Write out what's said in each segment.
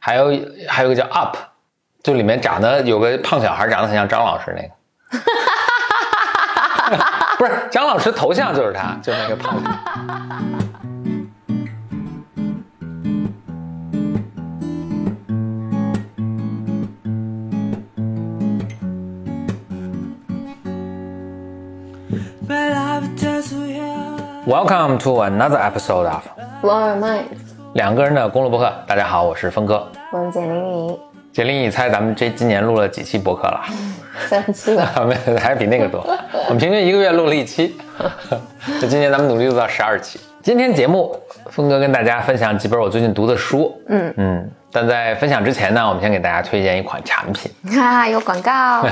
还有还有个叫 UP，就里面长得有个胖小孩，长得很像张老师那个，不是张老师头像就是他，就那个胖。Welcome to another episode of Flower Minds。两个人的公路博客。大家好，我是峰哥。我是简玲玲，杰林，你猜咱们这今年录了几期博客了？三期了。没，还是比那个多。我们平均一个月录了一期，就今年咱们努力录到十二期。今天节目，峰哥跟大家分享几本我最近读的书。嗯嗯，但在分享之前呢，我们先给大家推荐一款产品。哈哈，有广告。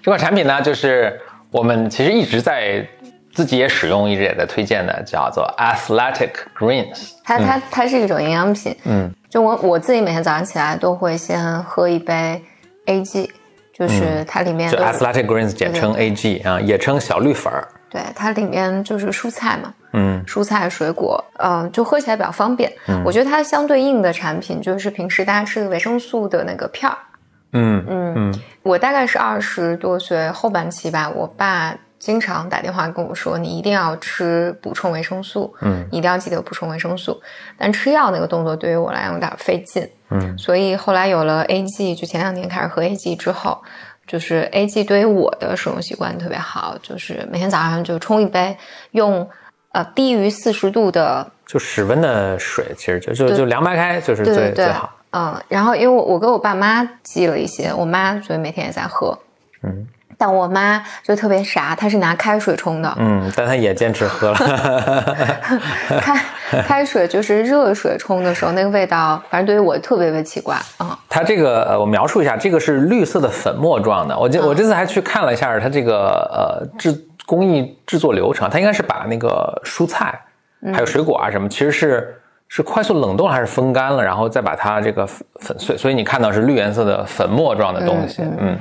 这款产品呢，就是我们其实一直在自己也使用，一直也在推荐的，叫做 Athletic Greens。它它它是一种营养品。嗯，就我我自己每天早上起来都会先喝一杯 AG，就是它里面就 Athletic Greens 简称 AG 啊，也称小绿粉儿。对它里面就是蔬菜嘛，嗯蔬菜水果，嗯、就喝起来比较方便。我觉得它相对应的产品就是平时大家吃的维生素的那个片儿。嗯嗯嗯我大概是二十多岁后半期吧，我爸经常打电话跟我说，你一定要吃补充维生素，嗯。你一定要记得补充维生素。但吃药那个动作对于我来讲有点费劲，嗯。所以后来有了 AG，就前两年开始喝 AG 之后，就是 AG 对于我的使用习惯特别好，就是每天早上就冲一杯，用呃低于四十度的就室温的水，其实就就就凉白开就是最对对对最好。，嗯，然后因为我我给我爸妈寄了一些，我妈所以每天也在喝，嗯但我妈就特别傻，她是拿开水冲的，嗯，但她也坚持喝了。开开水就是热水冲的时候，那个味道，反正对于我特别特别奇怪啊、它这个呃，我描述一下，这个是绿色的粉末状的。我这嗯我这次还去看了一下它这个呃制工艺制作流程，它应该是把那个蔬菜还有水果啊什么，其实是是快速冷冻还是风干了，然后再把它这个粉粉碎，所以你看到是绿颜色的粉末状的东西。嗯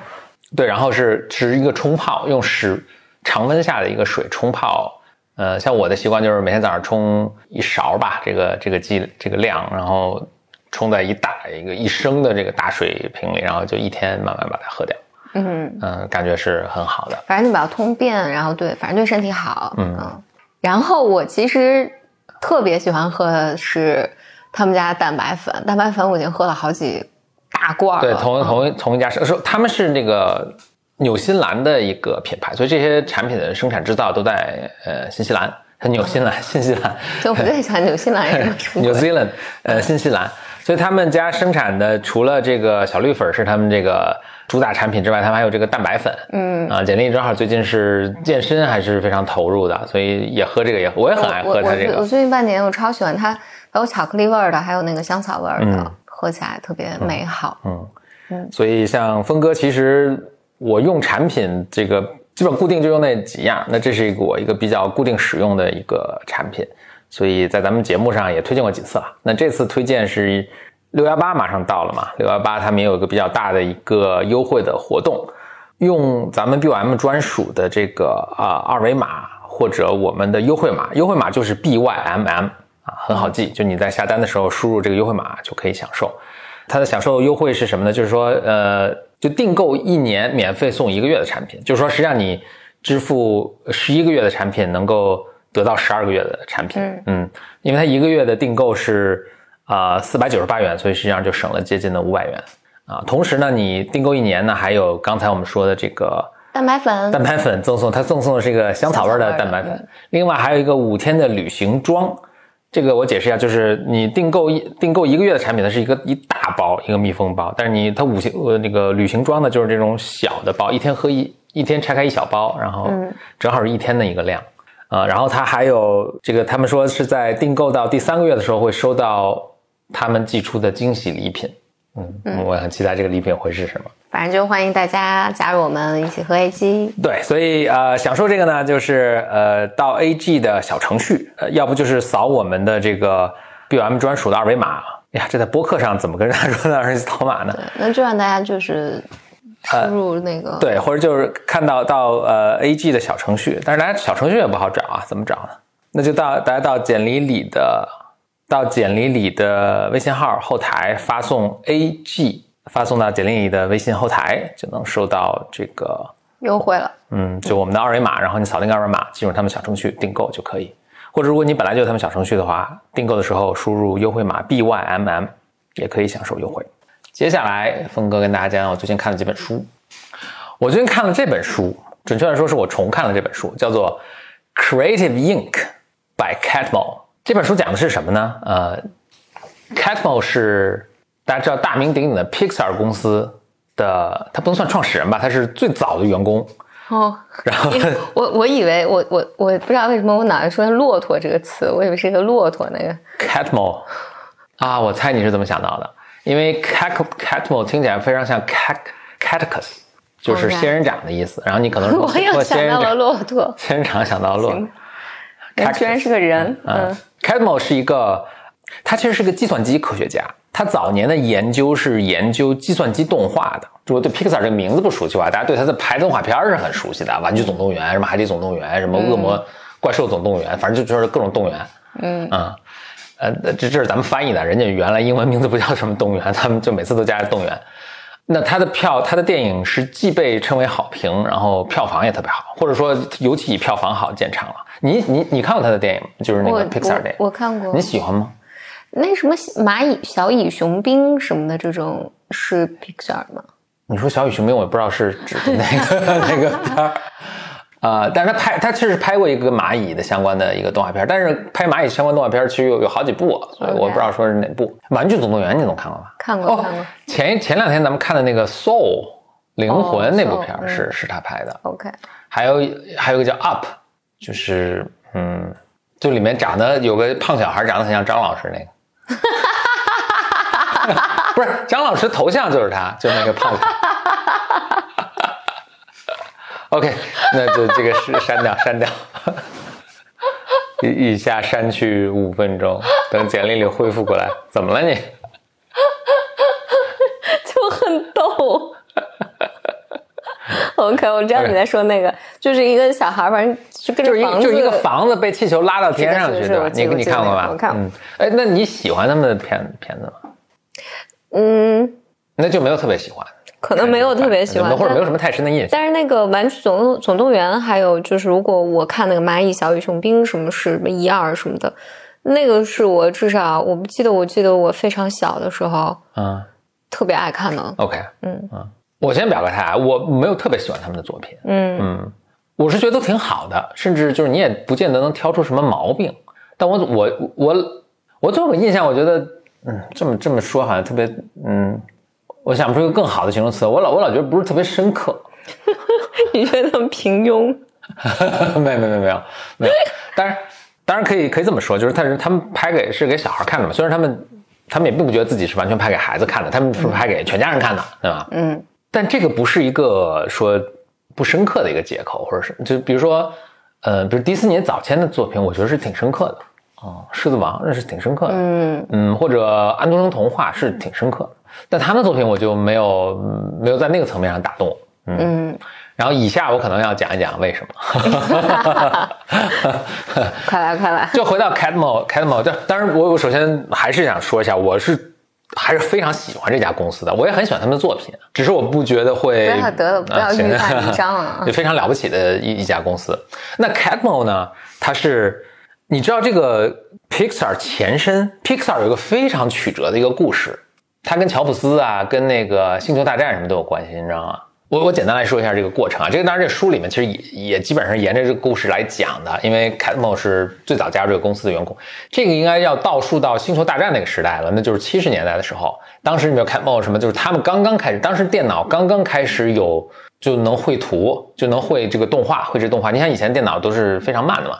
对，然后是是一个冲泡，用室常温下的一个水冲泡。呃，像我的习惯就是每天早上冲一勺吧，这个这个剂这个量，然后冲在一大一个一升的这个大水瓶里，然后就一天慢慢把它喝掉。嗯，嗯、感觉是很好的。反正就比较通便，然后对，反正对身体好，嗯然后我其实特别喜欢喝的是他们家蛋白粉，蛋白粉我已经喝了好几大罐了，对，同嗯同同一家是说他们是那个纽西兰的一个品牌，所以这些产品的生产制造都在呃新西兰，纽西兰新西兰。就我最喜欢纽西兰人什么 New Zealand，呃，新西兰，所以他们家生产的除了这个小绿粉是他们这个主打产品之外，他们还有这个蛋白粉。嗯啊，简历正好最近是健身还是非常投入的，所以也喝这个，也我也很爱喝它这个。我最近半年我超喜欢它，还有巧克力味儿的，还有那个香草味儿的，嗯喝起来特别美好。嗯所以像峰哥，其实我用产品这个基本固定就用那几样，那这是一个我一个比较固定使用的一个产品，所以在咱们节目上也推荐过几次了。那这次推荐是六幺八马上到了嘛，六幺八他们也有一个比较大的一个优惠的活动，用咱们 BOM 专属的这个啊、二维码或者我们的优惠码，优惠码就是 BYMM 啊，很好记，就你在下单的时候输入这个优惠码就可以享受。它的享受优惠是什么呢？就是说，呃，就订购一年免费送一个月的产品，就是说，实际上你支付十一个月的产品，能够得到十二个月的产品。嗯因为它一个月的订购是啊四百九十八元，所以实际上就省了接近的五百元啊。同时呢，你订购一年呢，还有刚才我们说的这个蛋白粉，蛋白粉赠送，它赠送的是一个香草味儿的蛋白粉另外还有一个五天的旅行装。这个我解释一下，就是你订购一订购一个月的产品，它是一个一大包一个密封包，但是你它五行呃那个旅行装呢，就是这种小的包，一天喝一一天拆开一小包，然后嗯正好是一天的一个量。啊，然后它还有这个，他们说是在订购到第三个月的时候会收到他们寄出的惊喜礼品。嗯，我也很期待这个礼品会是什么。反正就欢迎大家加入我们一起喝 AG。对，所以呃，享受这个呢，就是呃，到 AG 的小程序，呃，要不就是扫我们的这个 BOM 专属的二维码。哎呀，这在播客上怎么跟大家说呢？让人扫码呢？那就让大家就是输入那个、对，或者就是看到到呃 AG 的小程序，但是大家小程序也不好找啊，怎么找呢？那就到大家到简历里的到简历里的微信号后台发送 AG，发送到简历里的微信后台就能收到这个，优惠了。嗯，就我们的二维码，然后你扫那个二维码进入他们小程序订购就可以。或者如果你本来就有他们小程序的话，订购的时候输入优惠码 BYMM 也可以享受优惠。接下来，峰哥跟大家讲讲我最近看的几本书。我最近看了这本书，准确来说是我重看了这本书，叫做《Creative Ink》by Catmull。这本书讲的是什么呢？呃，Catmull 是大家知道大名鼎鼎的 Pixar 公司的，他不能算创始人吧，他是最早的员工。哦，然后我我以为我我我不知道为什么我脑袋出现“骆驼”这个词，我以为是一个骆驼那个。Catmull 啊，我猜你是怎么想到的？因为 cat Catmull 听起来非常像 cat Catechus，就是仙人掌的意思。然后你可能 我又说仙人想到了，骆驼，仙人掌想到骆驼。人居然是个人。嗯嗯，Catmull 是一个，他其实是个计算机科学家。他早年的研究是研究计算机动画的。如果对 Pixar 这个名字不熟悉的话，大家对他的拍动画片是很熟悉的，《玩具总动员》、什么《海底总动员》、什么《恶魔怪兽总动员》，反正就就是各种动员。嗯啊，呃，这这是咱们翻译的，人家原来英文名字不叫什么动物园，他们就每次都加动物园。那他的票，他的电影是既被称为好评，然后票房也特别好，或者说尤其以票房好见长了。你你你看过他的电影吗？就是那个 Pixar 电影，我我看过你喜欢吗？那什么蚂蚁、小蚁、雄兵什么的，这种是 Pixar 吗？你说小蚁雄兵，我也不知道是指的那个 那个片儿，啊，但是他拍他确实拍过一个蚂蚁的相关的一个动画片儿，但是拍蚂蚁相关动画片儿其实有有好几部啊，所以我不知道说是哪部。玩具总动员你总看过吧？哦看过看过。前前两天咱们看的那个《Soul》灵魂哦那部片儿是、是他拍的，OK，还有还有一个叫 Up，就是嗯，就里面长得有个胖小孩，长得很像张老师那个。哈哈哈不是张老师头像就是他，就那个胖子。OK，那就这个是删掉删掉，一一下删去五分钟，等简历里恢复过来。怎么了你？就很逗。OK，我知道你在说那个，就是一个小孩，反正就跟着就是一房子，个就是一个房子被气球拉到天上去，对吧？你你看过吧？我看过嗯，哎，那你喜欢他们的片片子吗？嗯，那就没有特别喜欢，可能没有特别喜欢，或者没有什么太深的印象。但是那个《玩具总总动员》，还有就是，如果我看那个蚂蚁、小蚁、熊兵什么是什么一二什么的，那个是我至少我不记得，我记得我非常小的时候嗯特别爱看的。，OK，嗯嗯，我先表个态啊，我没有特别喜欢他们的作品，嗯嗯，我是觉得都挺好的，甚至就是你也不见得能挑出什么毛病。但我我我我最后有个印象，我觉得，嗯，这么这么说好像特别，嗯，我想不出一个更好的形容词。我老我老觉得不是特别深刻，你觉得他们平庸？没有没有没有没有没有，当然当然可以可以这么说，就是但是他们拍给是给小孩看的嘛，虽然他们他们也并不觉得自己是完全拍给孩子看的，他们是拍给全家人看的，对吧？嗯但这个不是一个说不深刻的一个借口，或者是就比如说，呃，比如迪士尼早前的作品，我觉得是挺深刻的，哦，狮子王那是挺深刻的，嗯。嗯，或者安徒生童话是挺深刻的，但他们的作品我就没有嗯没有在那个层面上打动我，嗯，嗯，然后以下我可能要讲一讲为什么。快来快来！就回到 Catmull，Catmull，但当然我我首先还是想说一下，我是还是非常喜欢这家公司的，我也很喜欢他们的作品，只是我不觉得会不要得了不要欲盖弥彰了 就非常了不起的一一家公司。那 Catmull 呢，它是你知道这个 Pixar 前身，Pixar 有一个非常曲折的一个故事，它跟乔布斯啊，跟那个星球大战什么都有关系，你知道吗？我我简单来说一下这个过程啊，这个当然这书里面其实也也基本上沿着这个故事来讲的，因为 Catmull 是最早加入这个公司的员工，这个应该要倒数到星球大战那个时代了，那就是七十年代的时候，当时你没有 Catmull 什么，就是他们刚刚开始，当时电脑刚刚开始有就能绘图，就能绘这个动画，绘制动画。你想以前电脑都是非常慢的嘛，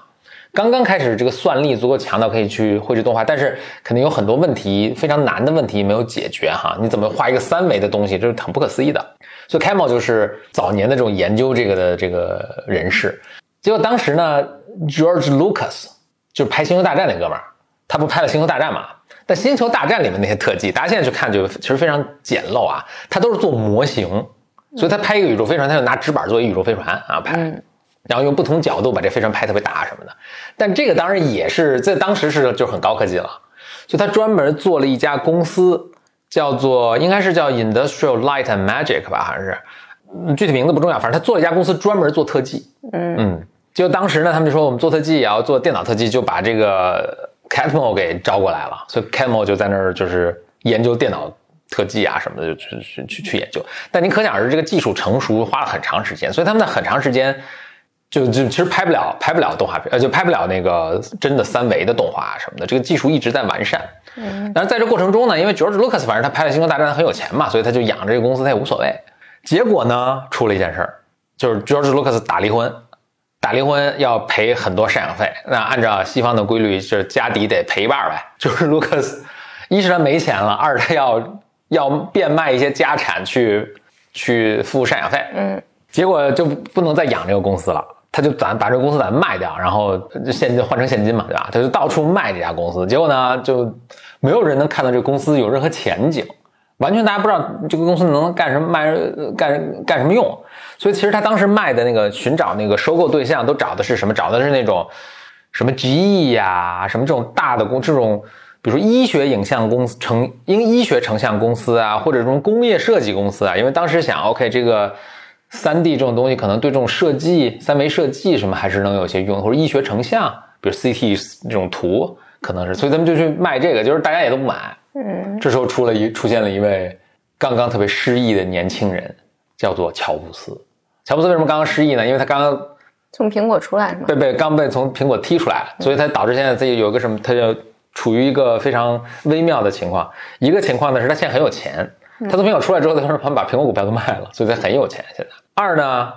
刚刚开始这个算力足够强到可以去绘制动画，但是肯定有很多问题，非常难的问题没有解决哈。你怎么画一个三维的东西，这是很不可思议的。所以 Camel 就是早年的这种研究这个的这个人士。结果当时呢，George Lucas 就是拍《星球大战》那哥们儿，他不拍了《星球大战》嘛？但《星球大战》里面那些特技，大家现在去看就其实非常简陋啊，他都是做模型，所以他拍一个宇宙飞船，他就拿纸板做一个宇宙飞船啊拍。嗯然后用不同角度把这飞船拍特别大什么的，但这个当然也是在当时是就很高科技了，就他专门做了一家公司，叫做应该是叫 Industrial Light and Magic 吧，好像是，嗯具体名字不重要，反正他做了一家公司专门做特技。嗯嗯，就当时呢，他们就说我们做特技也要做电脑特技，就把这个 Catmull 给招过来了，所以 Catmull 就在那儿就是研究电脑特技啊什么的，就去去去去研究。但您可想而知，这个技术成熟花了很长时间，所以他们在很长时间就就其实拍不了拍不了动画片，呃，就拍不了那个真的三维的动画啊什么的，这个技术一直在完善。嗯但是在这过程中呢，因为 George Lucas 反正他拍了《星球大战》很有钱嘛，所以他就养这个公司，他也无所谓。结果呢，出了一件事儿，就是 George Lucas 打离婚，打离婚要赔很多赡养费。那按照西方的规律，就是家底得赔一半儿呗。就是 Lucas，一是他没钱了，二是他要要变卖一些家产去去付赡养费。嗯结果就不能再养这个公司了，他就咱把这个公司咱卖掉，然后现金换成现金嘛，对吧？他就到处卖这家公司，结果呢，就没有人能看到这个公司有任何前景，完全大家不知道这个公司能干什么，卖干干什么用。所以其实他当时卖的那个寻找那个收购对象，都找的是什么？找的是那种什么 GE 呀、什么这种大的公这种。比如说医学影像公司成因医学成像公司啊，或者这种工业设计公司啊，因为当时想，OK，这个三 D 这种东西可能对这种设计、三维设计什么还是能有些用，或者医学成像，比如 CT 这种图可能是，所以咱们就去卖这个，就是大家也都不买。嗯这时候出了一出现了一位刚刚特别失意的年轻人，叫做乔布斯。乔布斯为什么刚刚失意呢？因为他刚刚从苹果出来是吗？被被刚被从苹果踢出来了，所以他导致现在自己有个什么，他就处于一个非常微妙的情况。一个情况呢是他现在很有钱，他从苹果出来之后，他说他们把苹果股票都卖了，所以他很有钱现在。二呢，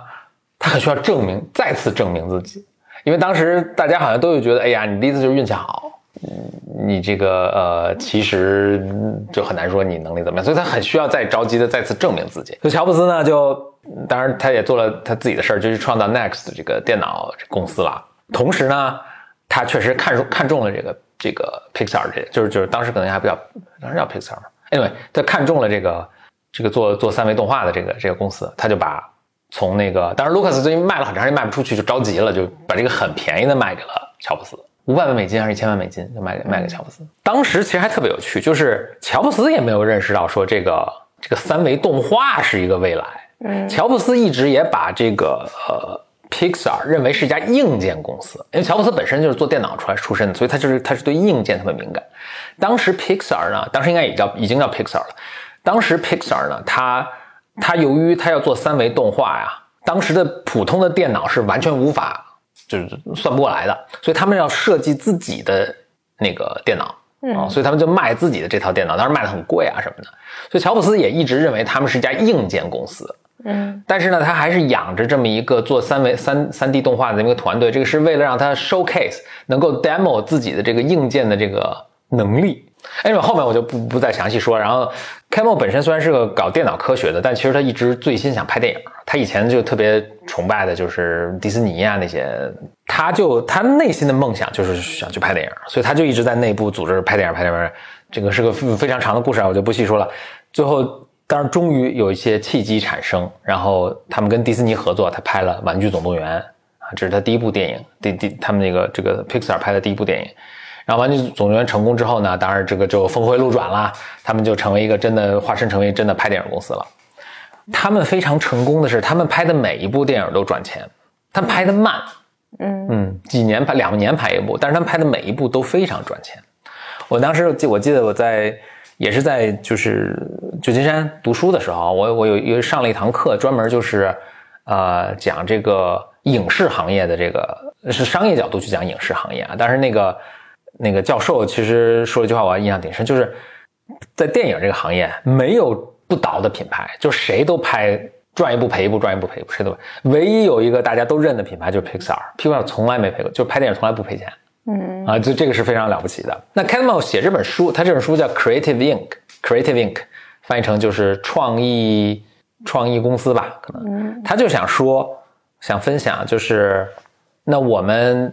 他很需要证明，再次证明自己，因为当时大家好像都会觉得，哎呀，你第一次就是运气好，你这个呃，其实就很难说你能力怎么样，所以他很需要再着急的再次证明自己。所以乔布斯呢，就当然他也做了他自己的事儿，就是创造 Next 这个电脑公司了。同时呢，他确实看中看中了这个这个 Pixar 这，就是就是当时可能还比较当时叫 Pixar 嘛。Anyway，他看中了这个这个做做三维动画的这个这个公司，他就把从那个当然 Lucas 最近卖了很长时间卖不出去，就着急了，就把这个很便宜的卖给了乔布斯。五百万美金还是一千万美金，就卖给卖给乔布斯。当时其实还特别有趣，就是乔布斯也没有认识到说这个这个三维动画是一个未来。嗯乔布斯一直也把这个呃 Pixar 认为是一家硬件公司，因为乔布斯本身就是做电脑出来出身的，所以他就是他是对硬件特别敏感。当时 Pixar 呢，当时应该也叫已经叫 Pixar 了。当时 Pixar 呢，它它由于它要做三维动画呀，当时的普通的电脑是完全无法就是算不过来的，所以他们要设计自己的那个电脑啊、嗯所以他们就卖自己的这套电脑，当然卖的很贵啊什么的。所以乔布斯也一直认为他们是一家硬件公司，嗯但是呢，他还是养着这么一个做三维三三 D 动画的这么一个团队，这个是为了让他 showcase 能够 demo 自己的这个硬件的这个能力。哎，后面我就不不再详细说。然后 Camo 本身虽然是个搞电脑科学的，但其实他一直最心想拍电影。他以前就特别崇拜的就是迪士尼啊那些，他就他内心的梦想就是想去拍电影，所以他就一直在内部组织拍电影拍电影。这个是个非常长的故事啊，我就不细说了。最后当然终于有一些契机产生，然后他们跟迪士尼合作，他拍了《玩具总动员》啊，这是他第一部电影，第第他们那个这个 Pixar 拍的第一部电影。然后《玩具总动员》成功之后呢，当然这个就峰回路转了，他们就成为一个真的化身成为真的拍电影公司了。他们非常成功的是，他们拍的每一部电影都赚钱，他们拍的慢，嗯嗯，几年拍两年拍一部，但是他们拍的每一部都非常赚钱。我当时记我记得我在也是在就是旧金山读书的时候，我我有有上了一堂课，专门就是呃讲这个影视行业的这个是商业角度去讲影视行业啊。但是那个那个教授其实说了一句话，我印象挺深，就是在电影这个行业没有不倒的品牌，就谁都拍赚一部赔一部，赚一部赔一部，谁都拍。唯一有一个大家都认的品牌就是 Pixar，Pixar 从来没赔过，就拍电影从来不赔钱。嗯啊，就这个是非常了不起的。那 c a m o 写这本书，他这本书叫 Creative Inc.，Creative Inc. 翻译成就是创意创意公司吧，可能嗯他就想说，想分享就是，那我们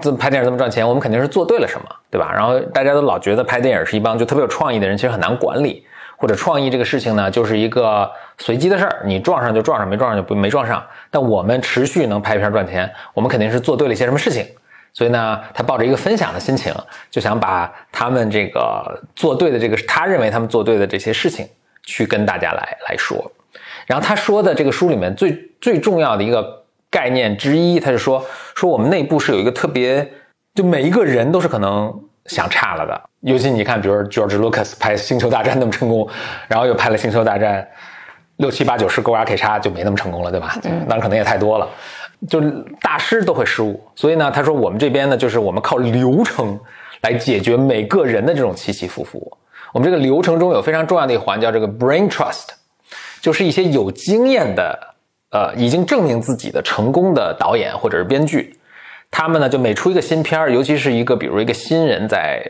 这拍电影这么赚钱，我们肯定是做对了什么，对吧？然后大家都老觉得拍电影是一帮就特别有创意的人，其实很难管理，或者创意这个事情呢，就是一个随机的事儿，你撞上就撞上，没撞上就不没撞上。但我们持续能拍片赚钱，我们肯定是做对了一些什么事情。所以呢，他抱着一个分享的心情，就想把他们这个做对的这个他认为他们做对的这些事情，去跟大家来来说。然后他说的这个书里面最最重要的一个概念之一，他就说说我们内部是有一个特别，就每一个人都是可能想差了的。尤其你看，比如 George Lucas 拍《星球大战》那么成功，然后又拍了《星球大战》六七八九十勾牙 K 叉就没那么成功了，对吧？当然可能也太多了。就大师都会失误，所以呢，他说我们这边呢，就是我们靠流程来解决每个人的这种起起伏伏。我们这个流程中有非常重要的一环叫这个 brain trust，就是一些有经验的，呃，已经证明自己的成功的导演或者是编剧，他们呢就每出一个新片，尤其是一个比如一个新人在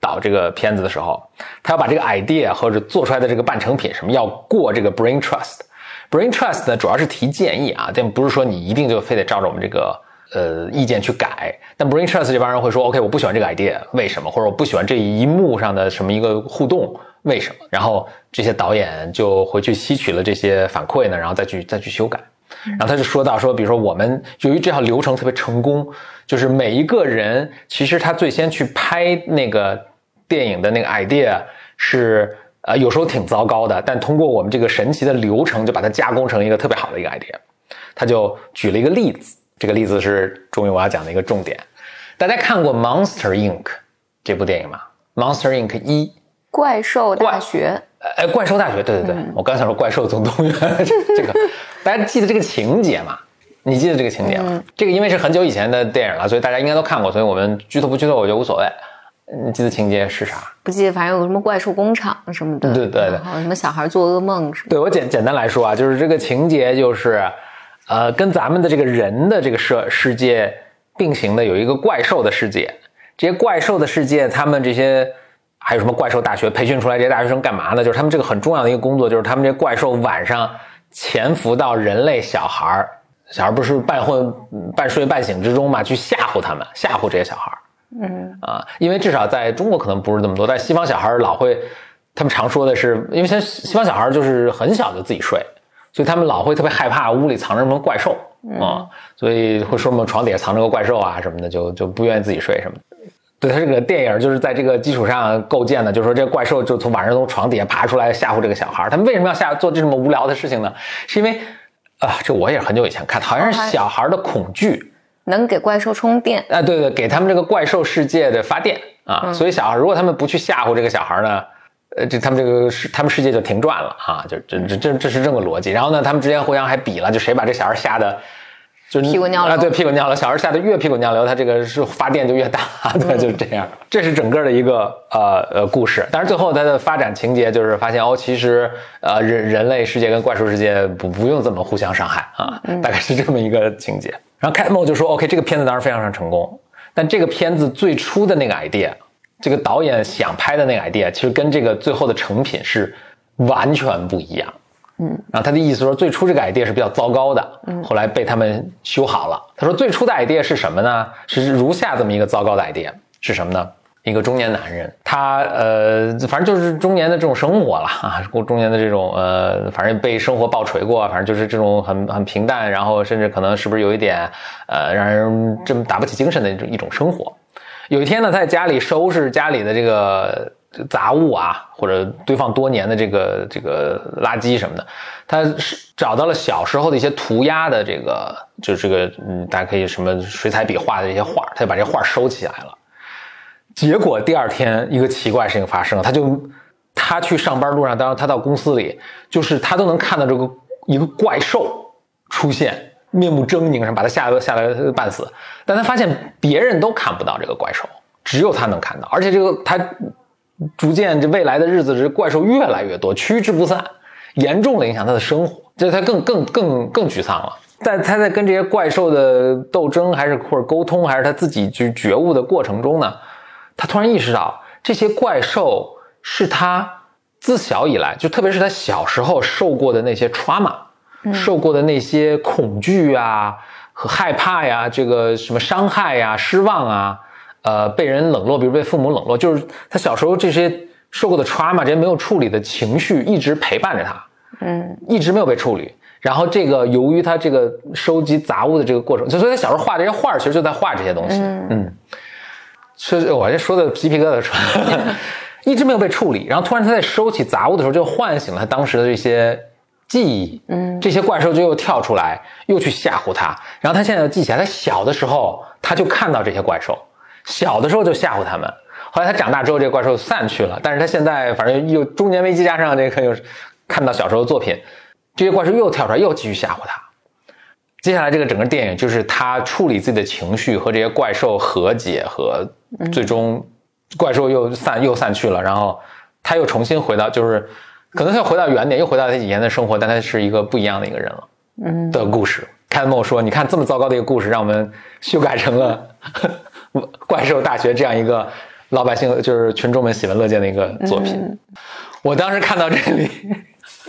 导这个片子的时候，他要把这个 idea 或者做出来的这个半成品什么要过这个 brain trust。Brain Trust 呢，主要是提建议啊，但不是说你一定就非得照着我们这个呃意见去改。但 Brain Trust 这帮人会说，OK，我不喜欢这个 idea，为什么？或者我不喜欢这一幕上的什么一个互动，为什么？然后这些导演就回去吸取了这些反馈呢，然后再去再去修改。然后他就说到说，比如说我们由于这套流程特别成功，就是每一个人其实他最先去拍那个电影的那个 idea 是。呃，有时候挺糟糕的，但通过我们这个神奇的流程，就把它加工成一个特别好的一个 idea。他就举了一个例子，这个例子是终于我要讲的一个重点。大家看过《Monster Inc》这部电影吗？《Monster Inc》一怪兽大学，呃，怪兽大学，对对对，我刚想说怪兽总动员 这个，大家记得这个情节吗？你记得这个情节吗？这个因为是很久以前的电影了，所以大家应该都看过，所以我们剧透不剧透我觉得无所谓。你记得情节是啥？不记得，反正有什么怪兽工厂什么的。对对对，还有什么小孩做噩梦什么。对我简简单来说啊，就是这个情节就是，呃，跟咱们的这个人的这个世世界并行的有一个怪兽的世界。这些怪兽的世界，他们这些还有什么怪兽大学培训出来这些大学生干嘛呢？就是他们这个很重要的一个工作，就是他们这怪兽晚上潜伏到人类小孩儿，小孩不是半昏半睡半醒之中嘛，去吓唬他们，吓唬这些小孩儿。嗯啊，因为至少在中国可能不是这么多，但西方小孩老会，他们常说的是，因为现在西方小孩就是很小就自己睡，所以他们老会特别害怕屋里藏着什么怪兽啊，所以会说什么床底下藏着个怪兽啊什么的，就就不愿意自己睡什么。对他这个电影就是在这个基础上构建的，就是说这个怪兽就从晚上从床底下爬出来吓唬这个小孩。他们为什么要吓做这么无聊的事情呢？是因为啊，这我也很久以前看，好像是小孩的恐惧。能给怪兽充电啊？对对，给他们这个怪兽世界的发电啊。所以小孩如果他们不去吓唬这个小孩呢，呃，这他们这个世他们世界就停转了啊。就这这这这是这个逻辑。然后呢，他们之间互相还比了，就谁把这小孩吓得就屁股尿流啊？对，屁股尿流。小孩吓得越屁股尿流，他这个是发电就越大。对，就是这样。这是整个的一个呃呃故事。但是最后它的发展情节就是发现哦，其实呃人人类世界跟怪兽世界不不用这么互相伤害啊，大概是这么一个情节。然后 c a t m o 就说：“OK，这个片子当然非常非常成功，但这个片子最初的那个 idea，这个导演想拍的那个 idea，其实跟这个最后的成品是完全不一样。嗯，然后他的意思说，最初这个 idea 是比较糟糕的，嗯，后来被他们修好了。他说最初的 idea 是什么呢？是如下这么一个糟糕的 idea，是什么呢？”一个中年男人，他呃，反正就是中年的这种生活了啊，过中年的这种呃，反正被生活暴锤过，反正就是这种很很平淡，然后甚至可能是不是有一点呃，让人这么打不起精神的一种一种生活。有一天呢，他在家里收拾家里的这个杂物啊，或者堆放多年的这个这个垃圾什么的，他是找到了小时候的一些涂鸦的这个，就这个嗯，大家可以什么水彩笔画的这些画，他就把这画收起来了。结果第二天，一个奇怪事情发生。他就他去上班路上，当然他到公司里，就是他都能看到这个一个怪兽出现，面目狰狞，什么把他吓得吓得半死。但他发现别人都看不到这个怪兽，只有他能看到。而且这个他逐渐这未来的日子，这怪兽越来越多，趋之不散，严重的影响他的生活。这他更更更更沮丧了。在他在跟这些怪兽的斗争，还是或者沟通，还是他自己去觉悟的过程中呢？他突然意识到，这些怪兽是他自小以来，就特别是他小时候受过的那些 trauma，受过的那些恐惧啊和害怕呀，这个什么伤害呀、失望啊，呃，被人冷落，比如被父母冷落，就是他小时候这些受过的 trauma，这些没有处理的情绪一直陪伴着他，嗯，一直没有被处理。然后这个由于他这个收集杂物的这个过程，就所以他小时候画这些画，其实就在画这些东西。嗯，是我这说的鸡皮疙瘩出来了，一直没有被处理。然后突然他在收起杂物的时候，就唤醒了他当时的这些记忆。嗯，这些怪兽就又跳出来，又去吓唬他。然后他现在又记起来，他小的时候他就看到这些怪兽，小的时候就吓唬他们。后来他长大之后，这个怪兽散去了，但是他现在反正又中年危机加上这个又看到小时候的作品，这些怪兽又跳出来，又继续吓唬他。接下来这个整个电影就是他处理自己的情绪和这些怪兽和解，和最终怪兽又散又散去了，然后他又重新回到就是可能他又回到原点，又回到他以前的生活，但他是一个不一样的一个人了。嗯，的故事。凯文跟我说：“你看这么糟糕的一个故事，让我们修改成了怪兽大学这样一个老百姓就是群众们喜闻乐见的一个作品。我当时看到这里。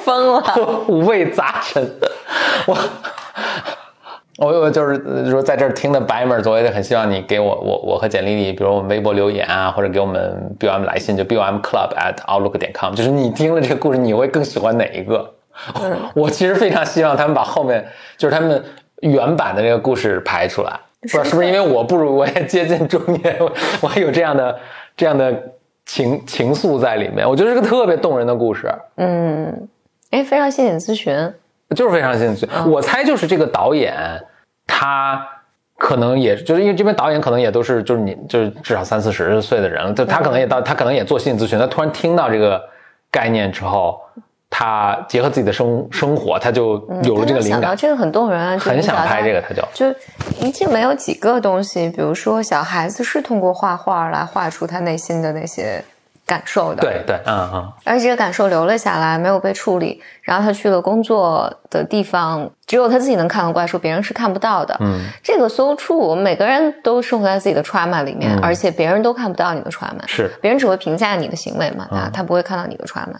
疯了，五味杂陈。我我我就是呃说在这儿听的白们儿，我也很希望你给我我我和简丽丽，比如我们微博留言啊，或者给我们 BOM 来信，就 BOM Club at outlook 点 com，就是你听了这个故事，你会更喜欢哪一个？我其实非常希望他们把后面就是他们原版的这个故事排出来，不知道是不是因为我不如我也接近中年，我我还有这样的这样的情情愫在里面，我觉得是个特别动人的故事。嗯，哎，非常谢谢你咨询。就是非常兴趣。我猜就是这个导演，他可能也就是因为这边导演可能也都是就是你就是至少三四十岁的人了，就他可能也到他可能也做心理咨询，他突然听到这个概念之后，他结合自己的生生活，他就有了这个灵感，想到这个很动人啊，就很想拍这个，他就。就一定没有几个东西，比如说小孩子是通过画画来画出他内心的那些感受的，对对，嗯嗯，而且这个感受留了下来，没有被处理。然后他去了工作的地方，只有他自己能看到怪兽，别人是看不到的。嗯，这个 so true，我们每个人都生活在自己的 trauma 里面，嗯而且别人都看不到你的 trauma，是别人只会评价你的行为嘛，他、嗯他不会看到你的 trauma。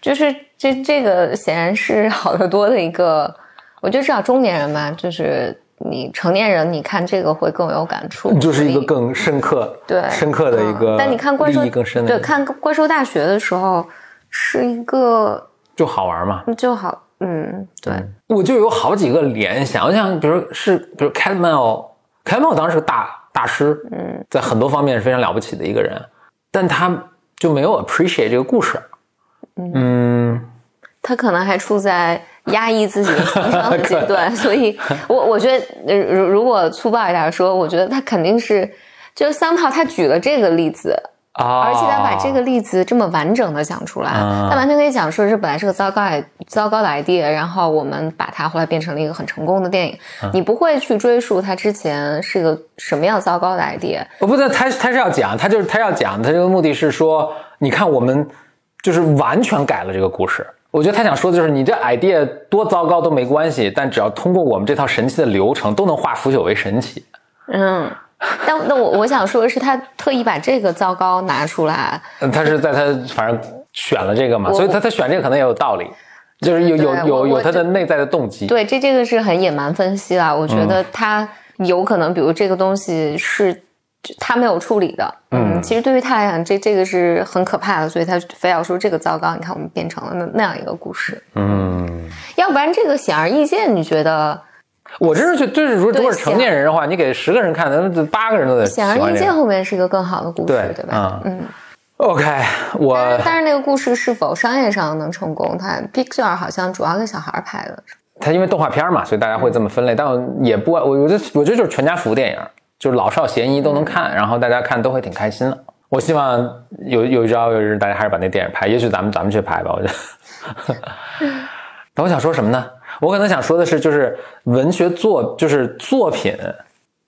就是这这个显然是好得多的一个，我觉得至少中年人吧，就是你成年人，你看这个会更有感触，就是一个更深刻对深刻的一个，嗯但你看怪兽更深的，对，看怪兽大学的时候是一个就好玩嘛。就好，嗯，对，我就有好几个联想，我想，比如是，比如 c a t m a l c a t m a l 当时是个大大师，嗯，在很多方面是非常了不起的一个人，但他就没有 appreciate 这个故事。嗯，他可能还处在压抑自己的 成长的阶段，所以我我觉得，呃如如果粗暴一点说，我觉得他肯定是，就是桑炮他举了这个例子。啊，而且他把这个例子这么完整的讲出来，啊他完全可以讲说这本来是个糟糕 i 糟糕的 idea，然后我们把它后来变成了一个很成功的电影。啊你不会去追溯它之前是个什么样糟糕的 idea，我不对，他他是要讲，他就是他要讲，他这个目的是说，你看我们就是完全改了这个故事。我觉得他想说的就是，你这 idea 多糟糕都没关系，但只要通过我们这套神奇的流程，都能化腐朽为神奇。嗯。但那我我想说的是，他特意把这个糟糕拿出来，嗯，他是在他反正选了这个嘛，所以他他选这个可能也有道理，就是有有有有他的内在的动机。对，这这个是很野蛮分析啦。我觉得他有可能，比如这个东西是他没有处理的，嗯其实对于他来讲，这这个是很可怕的，所以他非要说这个糟糕。你看，我们变成了那那样一个故事，嗯，要不然这个显而易见，你觉得我真是觉得，就是如果是成年人的话，你给十个人看，那八个人都得喜显而易见。后面是一个更好的故事，对对吧？嗯 OK，我但是那个故事是否商业上能成功，它 Pixar 好像主要给小孩拍的，它因为动画片嘛，所以大家会这么分类，但我也不，我我觉得我觉得就是全家福电影，就是老少咸宜都能看，然后大家看都会挺开心的。我希望有有一朝有一日，大家还是把那电影拍，也许咱们咱们去拍吧，我觉得。那我想说什么呢？我可能想说的是，就是文学作，就是作品，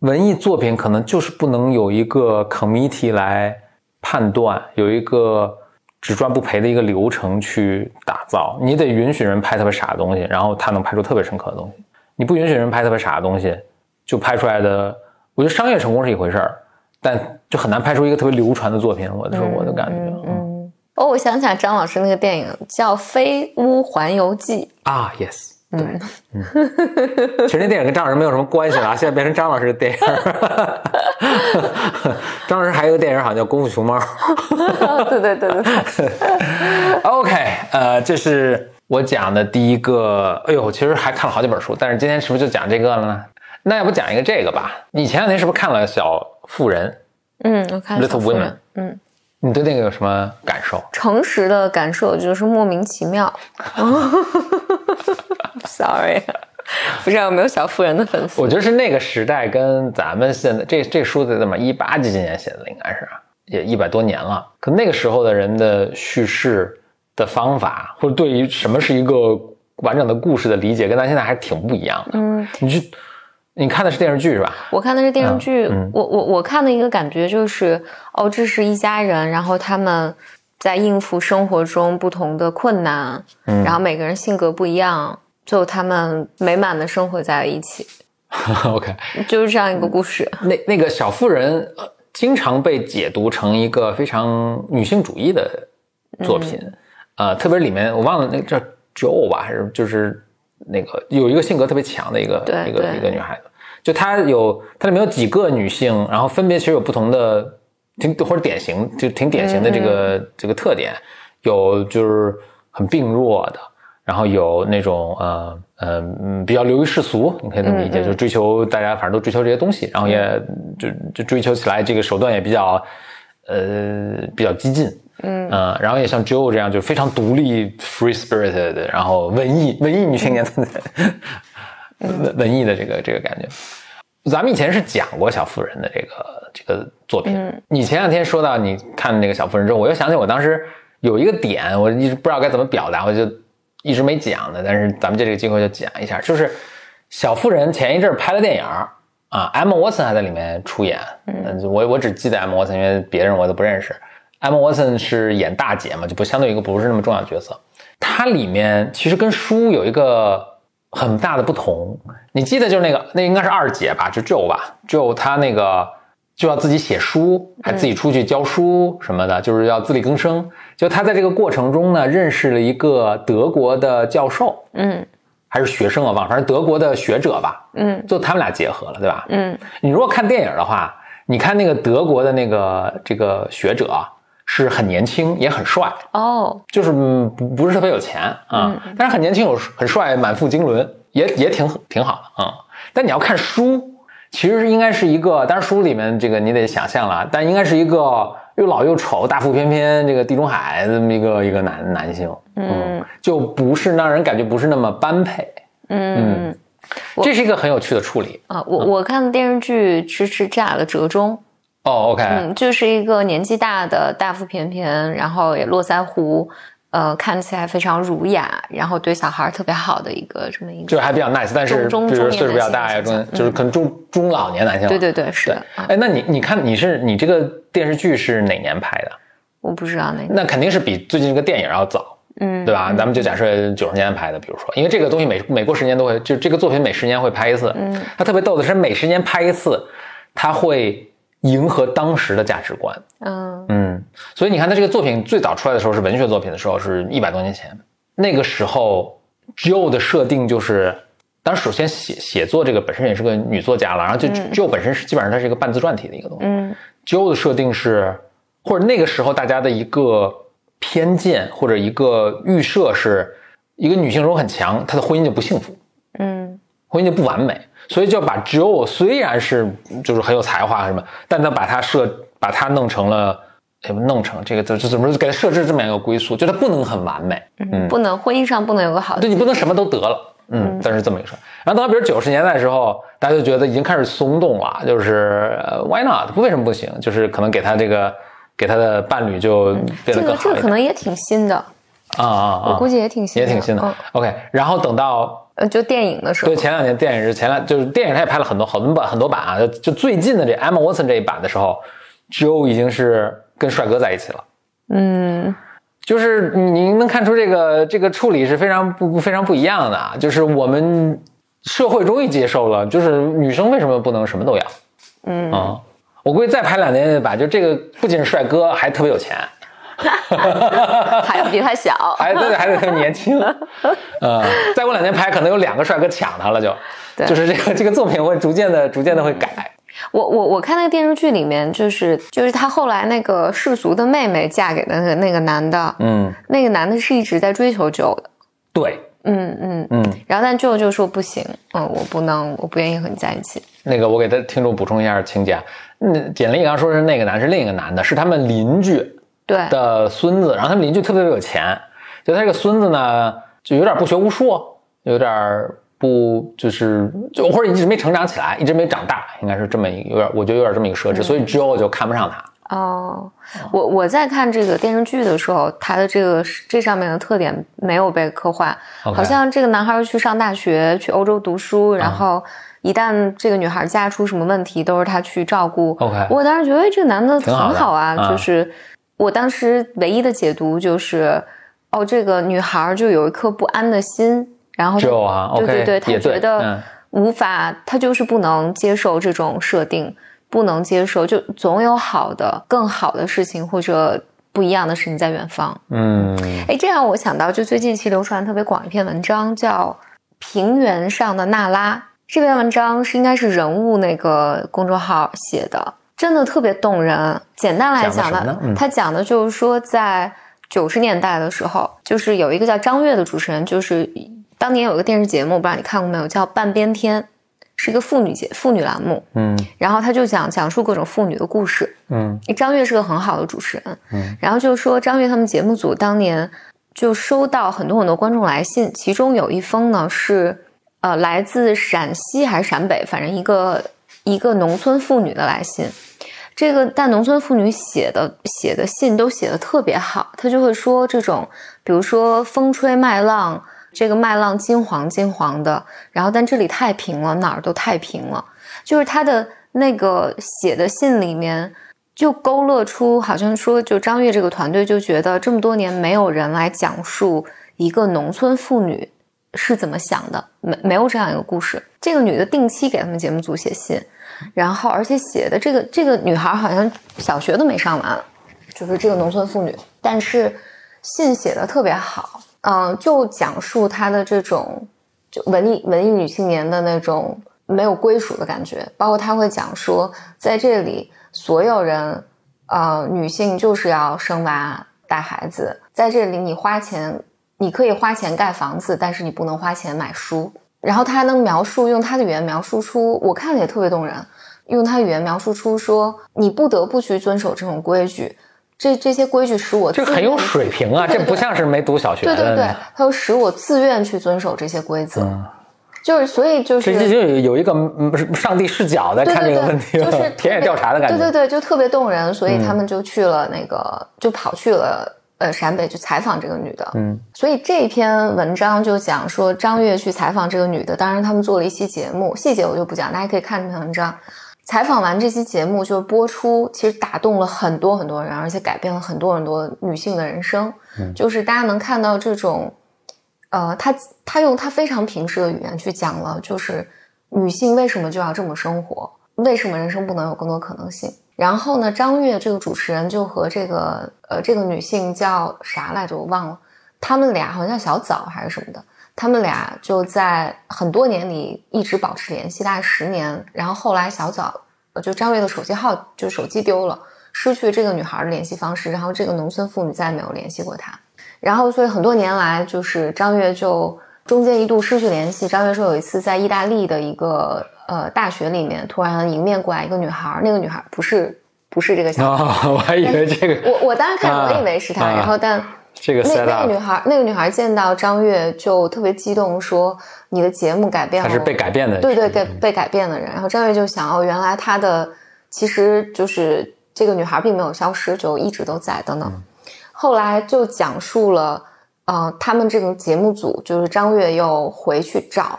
文艺作品可能就是不能有一个 committee 来判断，有一个只赚不赔的一个流程去打造。你得允许人拍特别傻的东西，然后他能拍出特别深刻的东西。你不允许人拍特别傻的东西，就拍出来的，我觉得商业成功是一回事儿，但就很难拍出一个特别流传的作品。我的说我的感觉，嗯。哦，我想起来张老师那个电影叫《飞屋环游记啊，yes，对，嗯，其实那电影跟张老师没有什么关系了，现在变成张老师的电影。张老师还有个电影好像叫《功夫熊猫》。》。对对对对对，OK，呃，这是我讲的第一个，哎呦，其实还看了好几本书，但是今天是不是就讲这个了呢？那要不讲一个这个吧？你前两天是不是看了《小妇人嗯，我看了 Little Women 嗯，》？你对那个有什么感受？诚实的感受就是莫名其妙。Sorry，不知道有没有小妇人的粉丝？我觉得是那个时代跟咱们现在这这书在怎么一八几几年写的，应该是也一百多年了。可那个时候的人的叙事的方法，或者对于什么是一个完整的故事的理解，跟咱现在还挺不一样的。嗯，你去，你看的是电视剧是吧？我看的是电视剧，我我我看的一个感觉就是，哦，这是一家人，然后他们在应付生活中不同的困难，嗯然后每个人性格不一样，最后他们美满的生活在了一起，OK，就是这样一个故事。那那个小妇人呃经常被解读成一个非常女性主义的作品，呃，特别里面我忘了那个叫 Jo 吧，还是就是那个有一个性格特别强的一个一个一个女孩子，就她有她里面有几个女性，然后分别其实有不同的挺或者典型就挺典型的这个、这个特点，有就是很病弱的。然后有那种呃呃嗯比较流于世俗，你可以这么理解，就追求大家反正都追求这些东西，然后也就就追求起来这个手段也比较呃比较激进，嗯。然后也像 Joe 这样就非常独立 free spirited，然后文艺文艺女青年存在，文文艺的这个这个感觉。咱们以前是讲过小妇人的这个这个作品，你前两天说到你看那个小妇人之后，我又想起我当时有一个点，我一直不知道该怎么表达，我就一直没讲的，但是咱们借这个机会就讲一下，就是小妇人前一阵儿拍了电影儿啊，Emma Watson 还在里面出演，嗯，我我只记得 Emma Watson，因为别人我都不认识。Emma Watson 是演大姐嘛，就不相对一个不是那么重要的角色。它里面其实跟书有一个很大的不同。你记得就是那个，那应该是二姐吧，就 Jo 吧，Jo 她那个就要自己写书，还自己出去教书什么的，就是要自力更生。就她在这个过程中呢，认识了一个德国的教授，嗯还是学生啊，忘了，反正德国的学者吧，嗯就他们俩结合了，对吧？嗯你如果看电影的话，你看那个德国的那个这个学者啊是很年轻，也很帅，哦，就是嗯不不是特别有钱啊，但是很年轻，有很帅，满腹经纶，也也挺挺好的啊、但你要看书，其实应该是一个，当然书里面这个你得想象了，但应该是一个又老又丑、大腹翩翩，这个地中海这么一个一个男男性，嗯，就不是让人感觉不是那么般配，嗯这是一个很有趣的处理。啊，我我看的电视剧是是这俩的折中，哦，OK，嗯，就是一个年纪大的大腹便便，然后也络腮胡，呃，看起来非常儒雅，然后对小孩儿特别好的一个这么一个，就是还比较 nice，但是中比如中岁数比较大呀，中就是可能中中老年男性了。对对对，是的，啊，哎，那你你看你是你这个电视剧是哪年拍的？我不知道那，那肯定是比最近这个电影要早，嗯，对吧？咱们就假设九十年代拍的，比如说，因为这个东西每每过十年都会，就这个作品每十年会拍一次。嗯，它特别逗的是每十年拍一次，它会迎合当时的价值观。嗯嗯，所以你看，他这个作品最早出来的时候是文学作品的时候，是一百多年前。那个时候，Jo 的设定就是，当然首先写写作这个本身也是个女作家了，然后就 Jo 本身是基本上它是一个半自传体的一个东西。嗯 Jo 的设定是，或者那个时候大家的一个偏见或者一个预设是，一个女性如果很强，她的婚姻就不幸福，嗯婚姻就不完美，所以就要把 Jo 虽然是就是很有才华什么，但他把他设把他弄成了。哎，弄成这个这这怎么？给他设置这么样一个归宿，就他不能很完美，嗯，不能婚姻上不能有个好的对你不能什么都得了，嗯，但是这么一说。然后等到比如九十年代的时候，大家就觉得已经开始松动了，就是呃 why not？为什么不行？就是可能给他这个给他的伴侣就变这个这个可得更好一点能也挺新的，啊啊啊！我估计也挺新的，也挺新的嗯。OK，然后等到呃，就电影的时候对，前两年电影是前两就是电影他也拍了很多很多版很多版啊，就就最近的这 Emma Watson 这一版的时候，Jo 已经是跟帅哥在一起了。嗯就是你你能看出这个这个处理是非常不不非常不一样的啊，就是我们社会终于接受了，就是女生为什么不能什么都要？嗯啊、我估计再拍两年吧，就这个不仅是帅哥，还特别有钱，还有比他小，还对还得特别年轻，呃，再过两年拍可能有两个帅哥抢他了就，对就是这个这个作品会逐渐的逐渐的会改，我我我看那个电视剧里面，就是就是他后来那个世俗的妹妹嫁给的那个那个男的，嗯，那个男的是一直在追求 Jo 的，对，嗯嗯。嗯，然后但舅舅就说不行，嗯，我不能，我不愿意和你在一起。那个我给他听众补充一下情节，嗯，简历刚说是那个男是另一个男的，是他们邻居对，的孙子，然后他们邻居特别特别有钱，就他这个孙子呢，就有点不学无术，有点不就是就或者一直没成长起来，一直没长大，应该是这么一个有点，我觉得有点这么一个设置，所以 Joe 就看不上他。哦，我我在看这个电视剧的时候，他的这个这上面的特点没有被刻画。好像这个男孩去上大学，去欧洲读书，然后一旦这个女孩家出什么问题，都是他去照顾。OK 我当时觉得哎这个男的很好啊，啊就是我当时唯一的解读就是，哦，这个女孩就有一颗不安的心，然后就啊对对对，她觉得嗯无法，她就是不能接受这种设定，不能接受，就总有好的、更好的事情或者不一样的事情在远方。嗯哎，这让我想到，就最近期流传特别广一篇文章，叫《平原上的娜拉》。这篇文章是应该是人物那个公众号写的，真的特别动人。简单来讲呢嗯他讲的就是说，在九十年代的时候，就是有一个叫张悦的主持人，就是当年有一个电视节目，不知道你看过没有，叫《半边天》，是一个妇女节妇女栏目。嗯然后他就讲讲述各种妇女的故事。嗯张悦是个很好的主持人，嗯，然后就说张悦他们节目组当年就收到很多很多观众来信，其中有一封呢是呃来自陕西还是陕北，反正一个一个农村妇女的来信。这个但农村妇女写的写的信都写的特别好，她就会说这种，比如说风吹麦浪，这个麦浪金黄金黄的，然后但这里太平了，哪儿都太平了，就是她的那个写的信里面。就勾勒出，好像说，就张悦这个团队就觉得这么多年没有人来讲述一个农村妇女是怎么想的，没没有这样一个故事。这个女的定期给他们节目组写信，然后而且写的这个这个女孩好像小学都没上完，就是这个农村妇女，但是信写的特别好，嗯、就讲述她的这种就文艺文艺女青年的那种没有归属的感觉，包括她会讲说，在这里所有人，呃，女性就是要生娃带孩子，在这里你花钱，你可以花钱盖房子，但是你不能花钱买书。然后他还能描述，用他的语言描述出，我看了也特别动人，用他语言描述出说，你不得不去遵守这种规矩。这这些规矩使我这很有水平啊，对 对这不像是没读小学的。对对对，他说使我自愿去遵守这些规则，就是所以就是这这就有有一个嗯上帝视角在看这个问题了，就是 田野调查的感觉。嗯对对对，就特别动人，所以他们就去了那个，就跑去了呃陕北去采访这个女的。嗯，所以这篇文章就讲说张悦去采访这个女的，当然他们做了一期节目，细节我就不讲，大家可以看这篇文章。采访完这期节目就播出，其实打动了很多很多人，而且改变了很多很多女性的人生。嗯就是大家能看到这种，呃，他他用他非常平实的语言去讲了，就是女性为什么就要这么生活，为什么人生不能有更多可能性。然后呢，张悦这个主持人就和这个呃这个女性叫啥来着，我忘了，他们俩好像叫小枣还是什么的，他们俩就在很多年里一直保持联系，大概十年。然后后来小枣呃就张悦的手机号就手机丢了，失去这个女孩的联系方式，然后这个农村妇女再也没有联系过他。然后所以很多年来，就是张悦就中间一度失去联系。张悦说有一次在意大利的一个呃大学里面，突然迎面过来一个女孩，那个女孩不是不是这个小孩，哦，我还以为这个我我当时看啊我以为是她，啊然后但。这个那那个女孩，那个女孩见到张悦就特别激动，说：“你的节目改变了她。”是被改变的。对对，被被改变的人。然后张悦就想，哦，原来她的其实就是这个女孩并没有消失，就一直都在等等。后来就讲述了，呃，他们这个节目组就是张悦又回去找，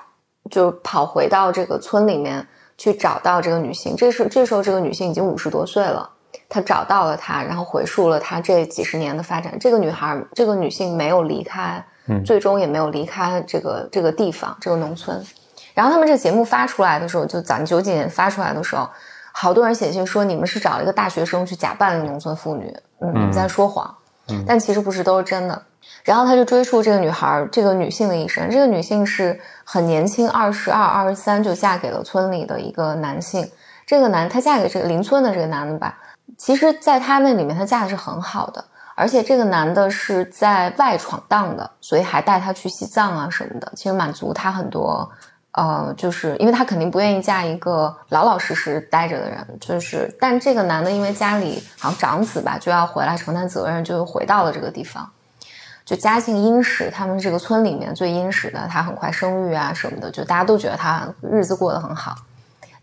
就跑回到这个村里面去找到这个女性。这时这时候这个女性已经五十多岁了。她找到了她，然后回述了她这几十年的发展。这个女孩，这个女性没有离开，嗯最终也没有离开这个这个地方，这个农村。然后他们这个节目发出来的时候，就咱九几年发出来的时候，好多人写信说你们是找了一个大学生去假扮一个农村妇女，嗯，你们在说谎，但其实不是，都是真的。然后他就追溯这个女孩，这个女性的一生。这个女性是很年轻，二十二、二十三就嫁给了村里的一个男性。这个男，她嫁给这个邻村的这个男的吧，其实在她那里面，她嫁的是很好的，而且这个男的是在外闯荡的，所以还带她去西藏啊什么的，其实满足她很多。呃，就是因为她肯定不愿意嫁一个老老实实待着的人，就是，但这个男的因为家里好像长子吧，就要回来承担责任，就回到了这个地方。就家境殷实，他们这个村里面最殷实的，他很快生育啊什么的，就大家都觉得他日子过得很好，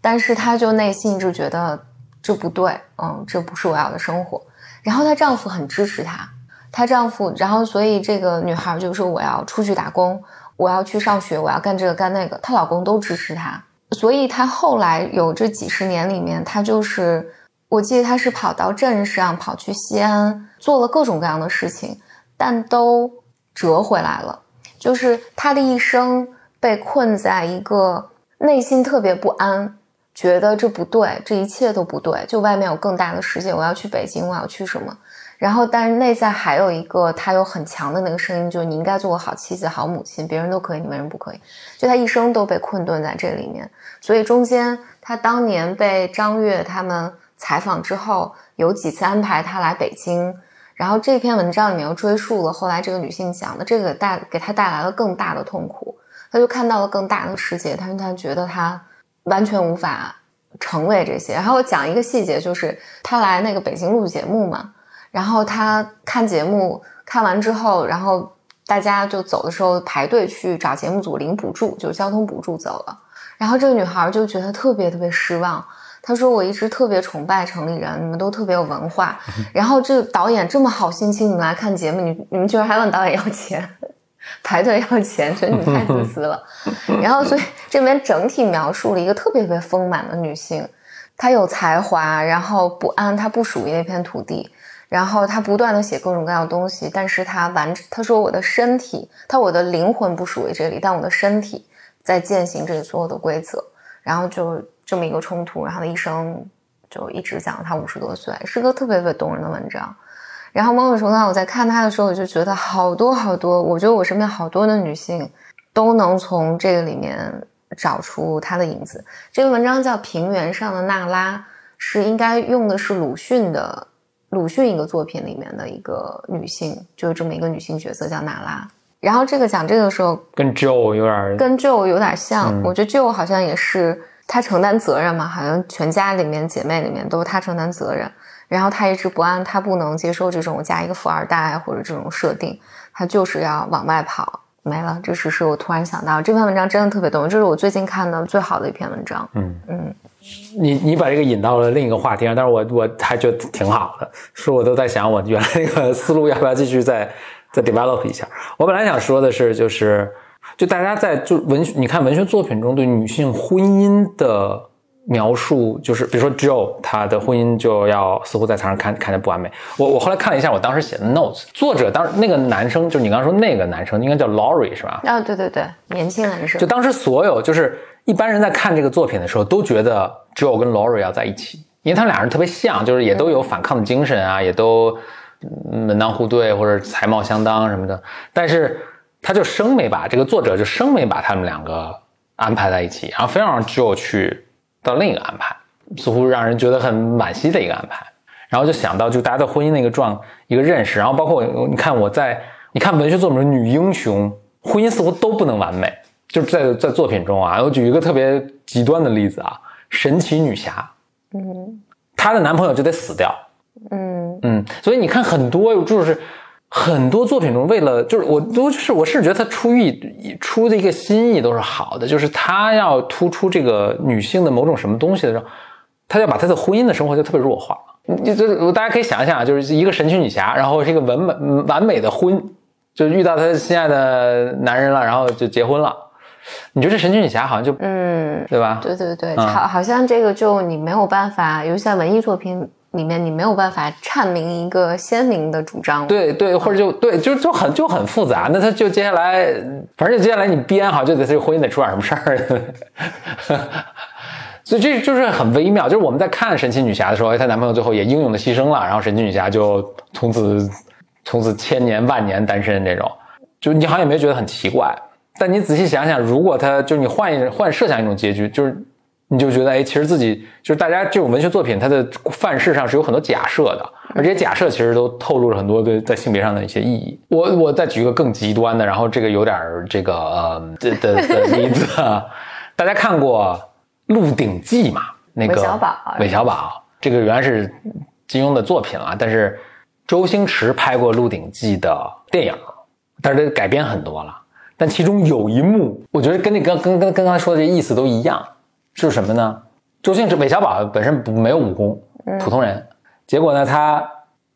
但是她就内心就觉得这不对，嗯，这不是我要的生活。然后她丈夫很支持她，她丈夫，然后所以这个女孩就说我要出去打工，我要去上学，我要干这个干那个，她老公都支持她，所以她后来有这几十年里面，她就是我记得她是跑到镇上，跑去西安，做了各种各样的事情，但都折回来了。就是她的一生被困在一个内心特别不安，觉得这不对，这一切都不对，就外面有更大的世界，我要去北京，我要去什么？然后，但是内在还有一个她有很强的那个声音，就是你应该做个好妻子、好母亲，别人都可以，你为什么不可以？就她一生都被困顿在这里面，所以中间她当年被张悦他们采访之后，有几次安排她来北京，然后这篇文章里面又追溯了后来这个女性讲的这个带给她带来了更大的痛苦，她就看到了更大的世界，但是她觉得她完全无法成为这些。然后讲一个细节，就是她来那个北京录节目嘛。然后他看节目看完之后，然后大家就走的时候排队去找节目组领补助，就是交通补助走了。然后这个女孩就觉得特别特别失望。她说：“我一直特别崇拜城里人，你们都特别有文化。然后这个导演这么好心请你们来看节目，你你们居然还问导演要钱，排队要钱，觉得你们太自私了。然后所以这边整体描述了一个特别特别丰满的女性，她有才华，然后不安，她不属于那片土地。”然后他不断的写各种各样的东西，但是他完，他说我的身体，他我的灵魂不属于这里，但我的身体在践行这里所有的规则，然后就这么一个冲突，然后他一生就一直讲他五十多岁，是个特别特别动人的文章。然后某种程度上，我在看他的时候，我就觉得好多好多，我觉得我身边好多的女性都能从这个里面找出她的影子。这个文章叫《平原上的娜拉》，是应该用的是鲁迅的。鲁迅一个作品里面的一个女性，就是这么一个女性角色叫娜拉。然后这个讲这个的时候，跟 Joe 有点跟 Joe 有点像。我觉得 Joe 好像也是他承担责任嘛，好像全家里面姐妹里面都是他承担责任。然后他一直不安，他不能接受这种嫁一个富二代或者这种设定，他就是要往外跑。没了，这只是我突然想到这篇文章真的特别动人，这是我最近看的最好的一篇文章。嗯嗯。你你把这个引到了另一个话题上，但是我我还觉得挺好的，是我都在想，我原来那个思路要不要继续再再 develop 一下。我本来想说的是，就是就大家在就文学，你看文学作品中对女性婚姻的描述，就是比如说 Joe 他的婚姻就要似乎在台上看看着不完美。我我后来看了一下我当时写的 notes，作者当那个男生就是你刚刚说那个男生应该叫 Laurie 是吧？啊，对对对，年轻男生。就当时所有就是。一般人在看这个作品的时候，都觉得 Joe 跟 Laurie 要在一起，因为他们俩人特别像，就是也都有反抗的精神啊，也都门当户对或者才貌相当什么的。但是他就生没把这个作者就生没把他们两个安排在一起，然后非要让 Joe 去到另一个安排，似乎让人觉得很惋惜的一个安排。然后就想到就大家对婚姻那个状一个认识，然后包括你看我在你看文学作品中女英雄婚姻似乎都不能完美。就是在在作品中啊，我举一个特别极端的例子啊，神奇女侠，嗯，她的男朋友就得死掉，嗯嗯，所以你看很多就是很多作品中，为了就是我都是我是觉得他出意出的一个心意都是好的，就是他要突出这个女性的某种什么东西的时候，他要把他的婚姻的生活就特别弱化，你就大家可以想一想，就是一个神奇女侠，然后是一个完美完美的婚，就遇到她心爱的男人了，然后就结婚了。你觉得这神奇女侠好像就嗯，对吧？对对对，好，好像这个就你没有办法，尤其在文艺作品里面，你没有办法阐明一个鲜明的主张。对对，或者就对，就就很就很复杂。那他就接下来，反正就接下来你编好，就得这个婚姻得出点什么事儿。所以这就是很微妙。就是我们在看神奇女侠的时候，她男朋友最后也英勇的牺牲了，然后神奇女侠就从此从此千年万年单身这种，就你好像也没觉得很奇怪。但你仔细想想，如果他就是你换一换设想一种结局，就是你就觉得哎，其实自己就是大家这种文学作品，它的范式上是有很多假设的，而这些假设其实都透露了很多的在性别上的一些意义。我我再举一个更极端的，然后这个有点儿这个呃的的的 例子啊，大家看过《鹿鼎记》吗？那个韦小宝韦小宝，这个原来是金庸的作品啊，但是周星驰拍过《鹿鼎记》的电影，但是这改编很多了。但其中有一幕，我觉得跟那刚跟跟跟刚才说的这意思都一样，是什么呢？周星驰韦小宝本身不没有武功，普通人，结果呢，他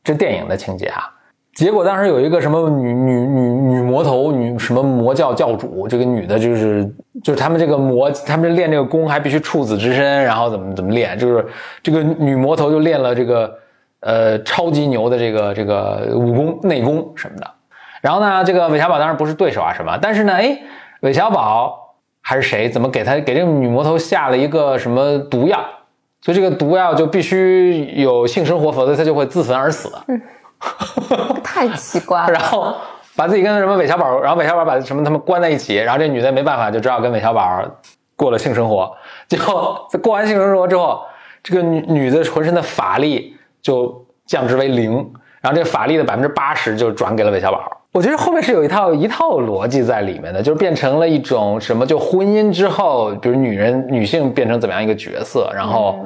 这电影的情节啊，结果当时有一个什么女女女女魔头女什么魔教教主，这个女的就是就是他们这个魔，他们练这个功还必须处子之身，然后怎么怎么练，就是这个女魔头就练了这个呃超级牛的这个这个武功内功什么的。然后呢，这个韦小宝当然不是对手啊什么，但是呢，哎，韦小宝还是谁，怎么给他给这个女魔头下了一个什么毒药？所以这个毒药就必须有性生活，否则她就会自焚而死。嗯 太奇怪了。然后把自己跟什么韦小宝，然后韦小宝把什么他们关在一起，然后这女的没办法，就只好跟韦小宝过了性生活。结果在过完性生活之后，这个女女的浑身的法力就降至为零，然后这个法力的百分之八十就转给了韦小宝。我觉得后面是有一套一套逻辑在里面的，就是变成了一种什么，就婚姻之后，比如女人女性变成怎么样一个角色，然后、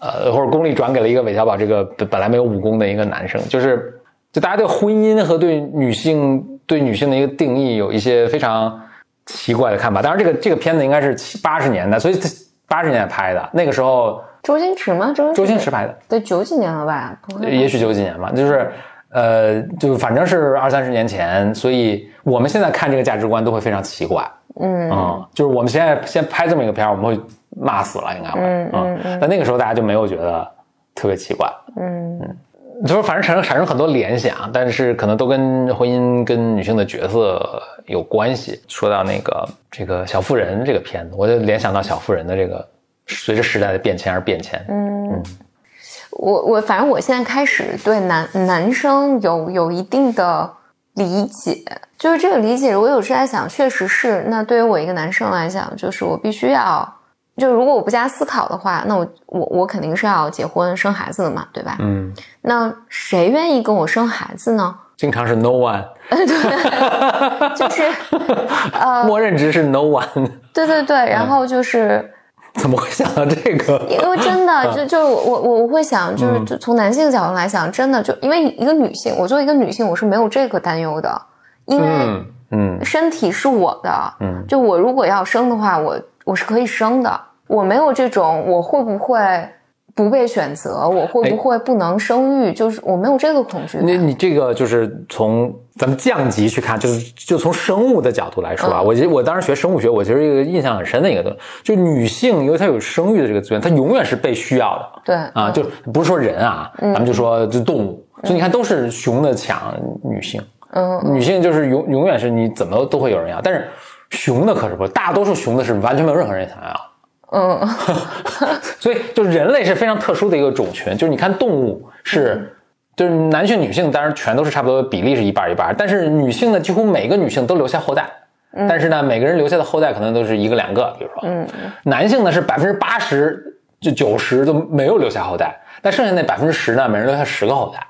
呃或者功力转给了一个韦小宝这个本本来没有武功的一个男生，就是就大家对婚姻和对女性对女性的一个定义有一些非常奇怪的看法。当然，这个这个片子应该是七八十年代，所以八十年代拍的，那个时候周星驰吗？周周星驰拍的，对九几年了吧？也许九几年吧，就是呃，就反正是二三十年前，所以我们现在看这个价值观都会非常奇怪。嗯就是我们现在先拍这么一个片儿，我们会骂死了，应该会。嗯嗯嗯。但那个时候大家就没有觉得特别奇怪，嗯就是反正产生产生很多联想，但是可能都跟婚姻跟女性的角色有关系。说到那个这个小妇人这个片子，我就联想到小妇人的这个随着时代的变迁而变迁。嗯嗯，我我反正我现在开始对男男生有有一定的理解，就是这个理解，我有时在想，确实是。那对于我一个男生来讲，就是我必须要，就如果我不加思考的话，那我我我肯定是要结婚生孩子的嘛，对吧？嗯，那谁愿意跟我生孩子呢？经常是 no one，对就是 呃，默认值是 no one，对对对，然后就是。怎么会想到这个？因为真的就就我我我会想，就是就从男性角度来讲，真的就因为一个女性，我作为一个女性，我是没有这个担忧的，因为嗯嗯。身体是我的，嗯。就我如果要生的话，我我是可以生的，我没有这种我会不会不被选择，我会不会不能生育，就是我没有这个恐惧那。你你这个就是从咱们降级去看，就是就从生物的角度来说啊，嗯。我我当时学生物学，我其实一个印象很深的一个东西，就女性因为她有生育的这个资源，她永远是被需要的对。啊，就不是说人啊，嗯。咱们就说就动物，所以你看都是雄的抢女性，嗯女性就是永永远是你怎么都会有人要，但是雄的可是不，大多数雄的是完全没有任何人想要。嗯 所以，就是人类是非常特殊的一个种群。就是你看动物是，就是男性、女性，当然全都是差不多比例是一半一半，但是女性呢，几乎每个女性都留下后代。但是呢，每个人留下的后代可能都是一个两个，比如说，嗯男性呢是百分之八十就九十都没有留下后代，但剩下那百分之十呢，每人留下十个后代。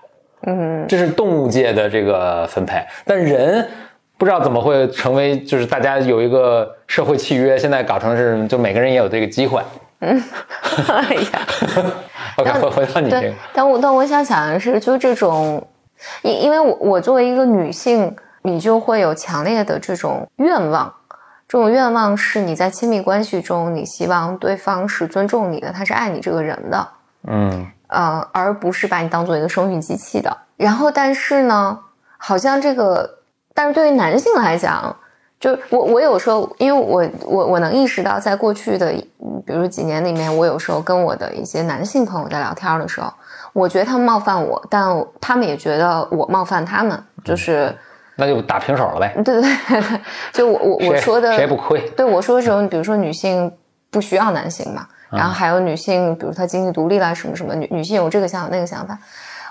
嗯这是动物界的这个分配，但人不知道怎么会成为，就是大家有一个社会契约，现在搞成是就每个人也有这个机会。嗯 哎呀。OK，回回到你这对个，，但我但我想想的是，就这种，因因为我我作为一个女性，你就会有强烈的这种愿望，这种愿望是你在亲密关系中，你希望对方是尊重你的，他是爱你这个人的，嗯呃，而不是把你当做一个生育机器的。然后，但是呢，好像这个，但是对于男性来讲，就我我有时候，因为我我我能意识到，在过去的嗯比如几年里面，我有时候跟我的一些男性朋友在聊天的时候，我觉得他们冒犯我，但他们也觉得我冒犯他们，就是那就打平手了呗。对对 对，就我我我说的谁不亏。对我说的时候，比如说女性不需要男性嘛，然后还有女性，比如她经济独立啦，什么什么，女女性有这个想法那个想法。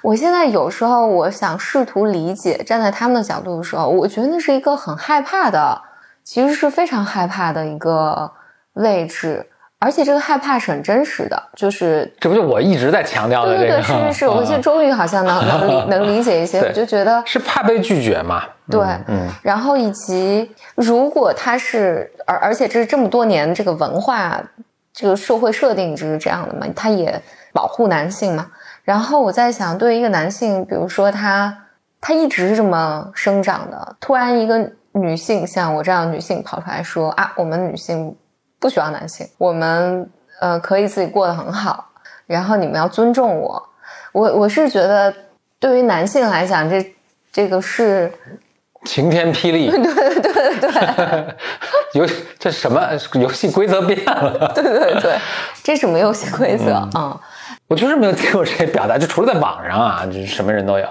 我现在有时候我想试图理解，站在他们的角度的时候，我觉得那是一个很害怕的，其实是非常害怕的一个位置，而且这个害怕是很真实的，就是这不就我一直在强调的对对这个？对，是是是，我现在终于好像能能理 能理解一些，我就觉得是怕被拒绝嘛？对，嗯然后以及如果他是，而而且这是这么多年这个文化，这个社会设定就是这样的嘛，他也保护男性嘛。然后我在想，对于一个男性，比如说他他一直是这么生长的，突然一个女性像我这样的女性跑出来说啊，我们女性不需要男性，我们呃可以自己过得很好，然后你们要尊重我。我我是觉得，对于男性来讲，这这个是晴天霹雳，对对对对，游这什么游戏规则变了？对对对，这什么游戏规则啊、嗯我就是没有听过这些表达，就除了在网上啊，就是什么人都有。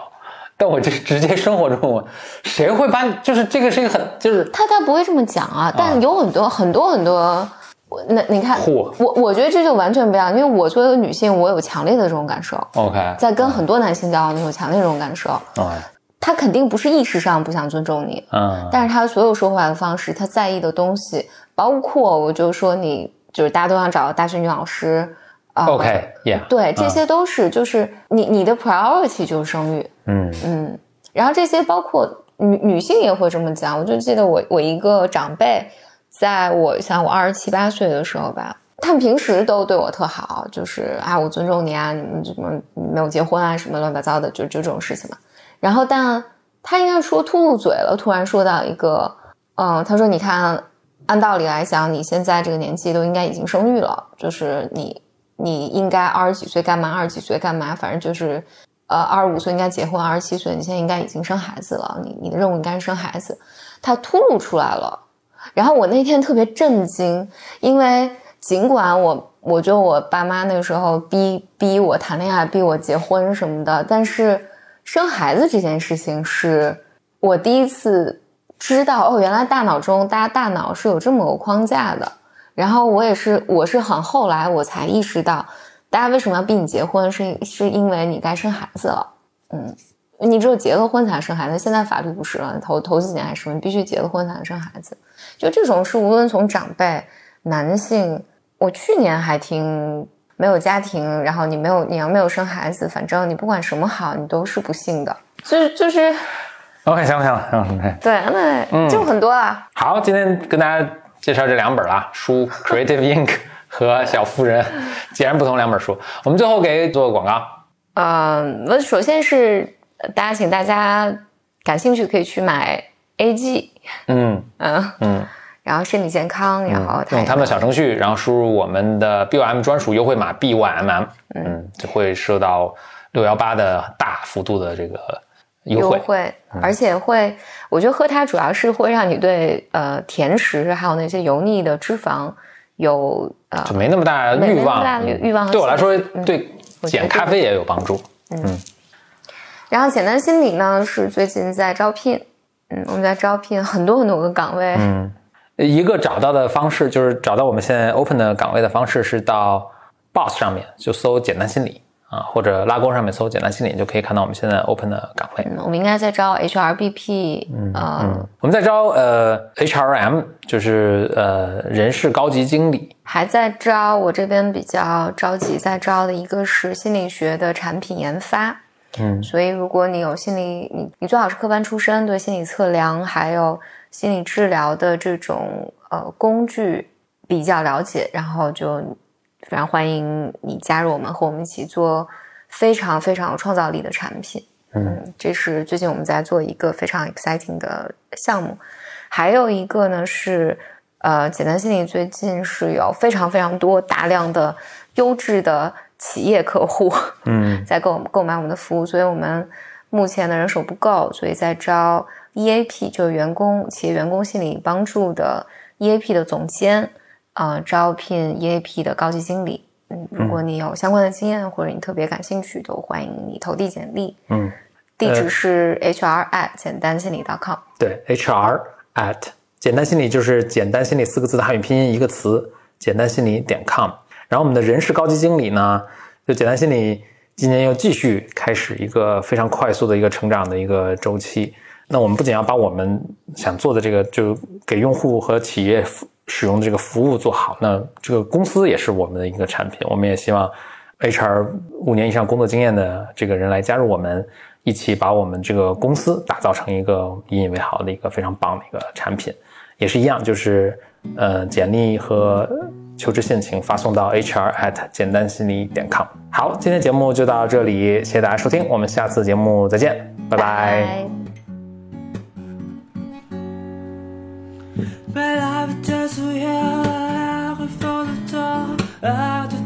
但我这直接生活中，我谁会把就是这个是一个很就是他他不会这么讲啊，但有很多、很多很多，我那你看，我我觉得这就完全不一样，因为我作为一个女性，我有强烈的这种感受，OK 在跟很多男性交往，有强烈这种感受。OK 他肯定不是意识上不想尊重你，嗯，但是他所有说话的方式，他在意的东西，包括我就说你就是大家都想找大学女老师啊 OK Yeah 对，这些都是就是你你的 priority 就是生育，嗯嗯，然后这些包括女女性也会这么讲。我就记得我我一个长辈，在我像我二十七八岁的时候吧，他们平时都对我特好，就是啊我尊重你啊，你们怎么没有结婚啊什么乱七八糟的，就就这种事情嘛。然后但他应该说秃噜嘴了，突然说到一个，嗯，他说你看，按道理来讲，你现在这个年纪都应该已经生育了，就是你你应该二十几岁干嘛，二十几岁干嘛，反正就是。呃，二十五岁应该结婚，二十七岁你现在应该已经生孩子了，你你的任务应该是生孩子。他突露出来了，然后我那天特别震惊，因为尽管我我觉得我爸妈那个时候逼逼我谈恋爱，逼我结婚什么的，但是生孩子这件事情是我第一次知道哦，原来大脑中大家大脑是有这么个框架的。然后我也是，我是很后来我才意识到。大家为什么要逼你结婚？是是因为你该生孩子了，嗯，你只有结了婚才生孩子。现在法律不是了，头头几年还是你必须结了婚才能生孩子。就这种是无论从长辈、男性，我去年还听没有家庭，然后你没有你要没有生孩子，反正你不管什么好，你都是不幸的。就是就是，OK 行了行？行，OK。对，那就很多啊。好，今天跟大家介绍这两本啦，书《Creative Ink》和《小妇人》，截然不同两本书。我们最后给做个广告。嗯，我首先是呃大家，请大家感兴趣可以去买 AG，嗯嗯嗯，然后身体健康，然后它用他们的小程序，然后输入我们的 BYM 专属优惠码 BYMM，嗯，就会收到六幺八的大幅度的这个优惠。优惠，而且会，我觉得喝它主要是会让你对呃甜食还有那些油腻的脂肪有呃就没那么大欲望，没那么大欲欲望和对我来说，嗯对减咖啡也有帮助。嗯然后简单心理呢是最近在招聘，嗯，我们在招聘很多很多个岗位，嗯，一个找到的方式就是找到我们现在 open 的岗位的方式是到 Boss 上面就搜简单心理啊，或者拉钩上面搜简单心理，你就可以看到我们现在 open 的岗位。嗯，我们应该在招 HRBP，呃，嗯，我们在招呃 HRM，就是呃人事高级经理。还在招，我这边比较着急在招的一个是心理学的产品研发。嗯所以如果你有心理，你你最好是科班出身，对心理测量还有心理治疗的这种呃工具比较了解，然后就非常欢迎你加入我们，和我们一起做非常非常有创造力的产品。嗯，这是最近我们在做一个非常 exciting 的项目，还有一个呢是呃，简单心理最近是有非常非常多大量的优质的企业客户，嗯。在购购买我们的服务，所以我们目前的人手不够，所以在招 EAP，就是员工企业员工心理帮助的 EAP 的总监，呃，招聘 EAP 的高级经理。嗯，如果你有相关的经验或者你特别感兴趣，都欢迎你投递简历。嗯，地址是 hr at 简单心理 .com。对，HR at 简单心理就是简单心理四个字的汉语拼音一个词，简单心理点 com。然后我们的人事高级经理呢，就简单心理今年又继续开始一个非常快速的一个成长的一个周期。那我们不仅要把我们想做的这个，就给用户和企业使用的这个服务做好，那这个公司也是我们的一个产品。我们也希望 HR 五年以上工作经验的这个人来加入我们，一起把我们这个公司打造成一个引以为豪的一个非常棒的一个产品。也是一样，就是呃，简历和求职信请发送到 HR at 简单心理点 com。好，今天节目就到这里，谢谢大家收听，我们下次节目再见，拜拜拜拜 just we have for the door.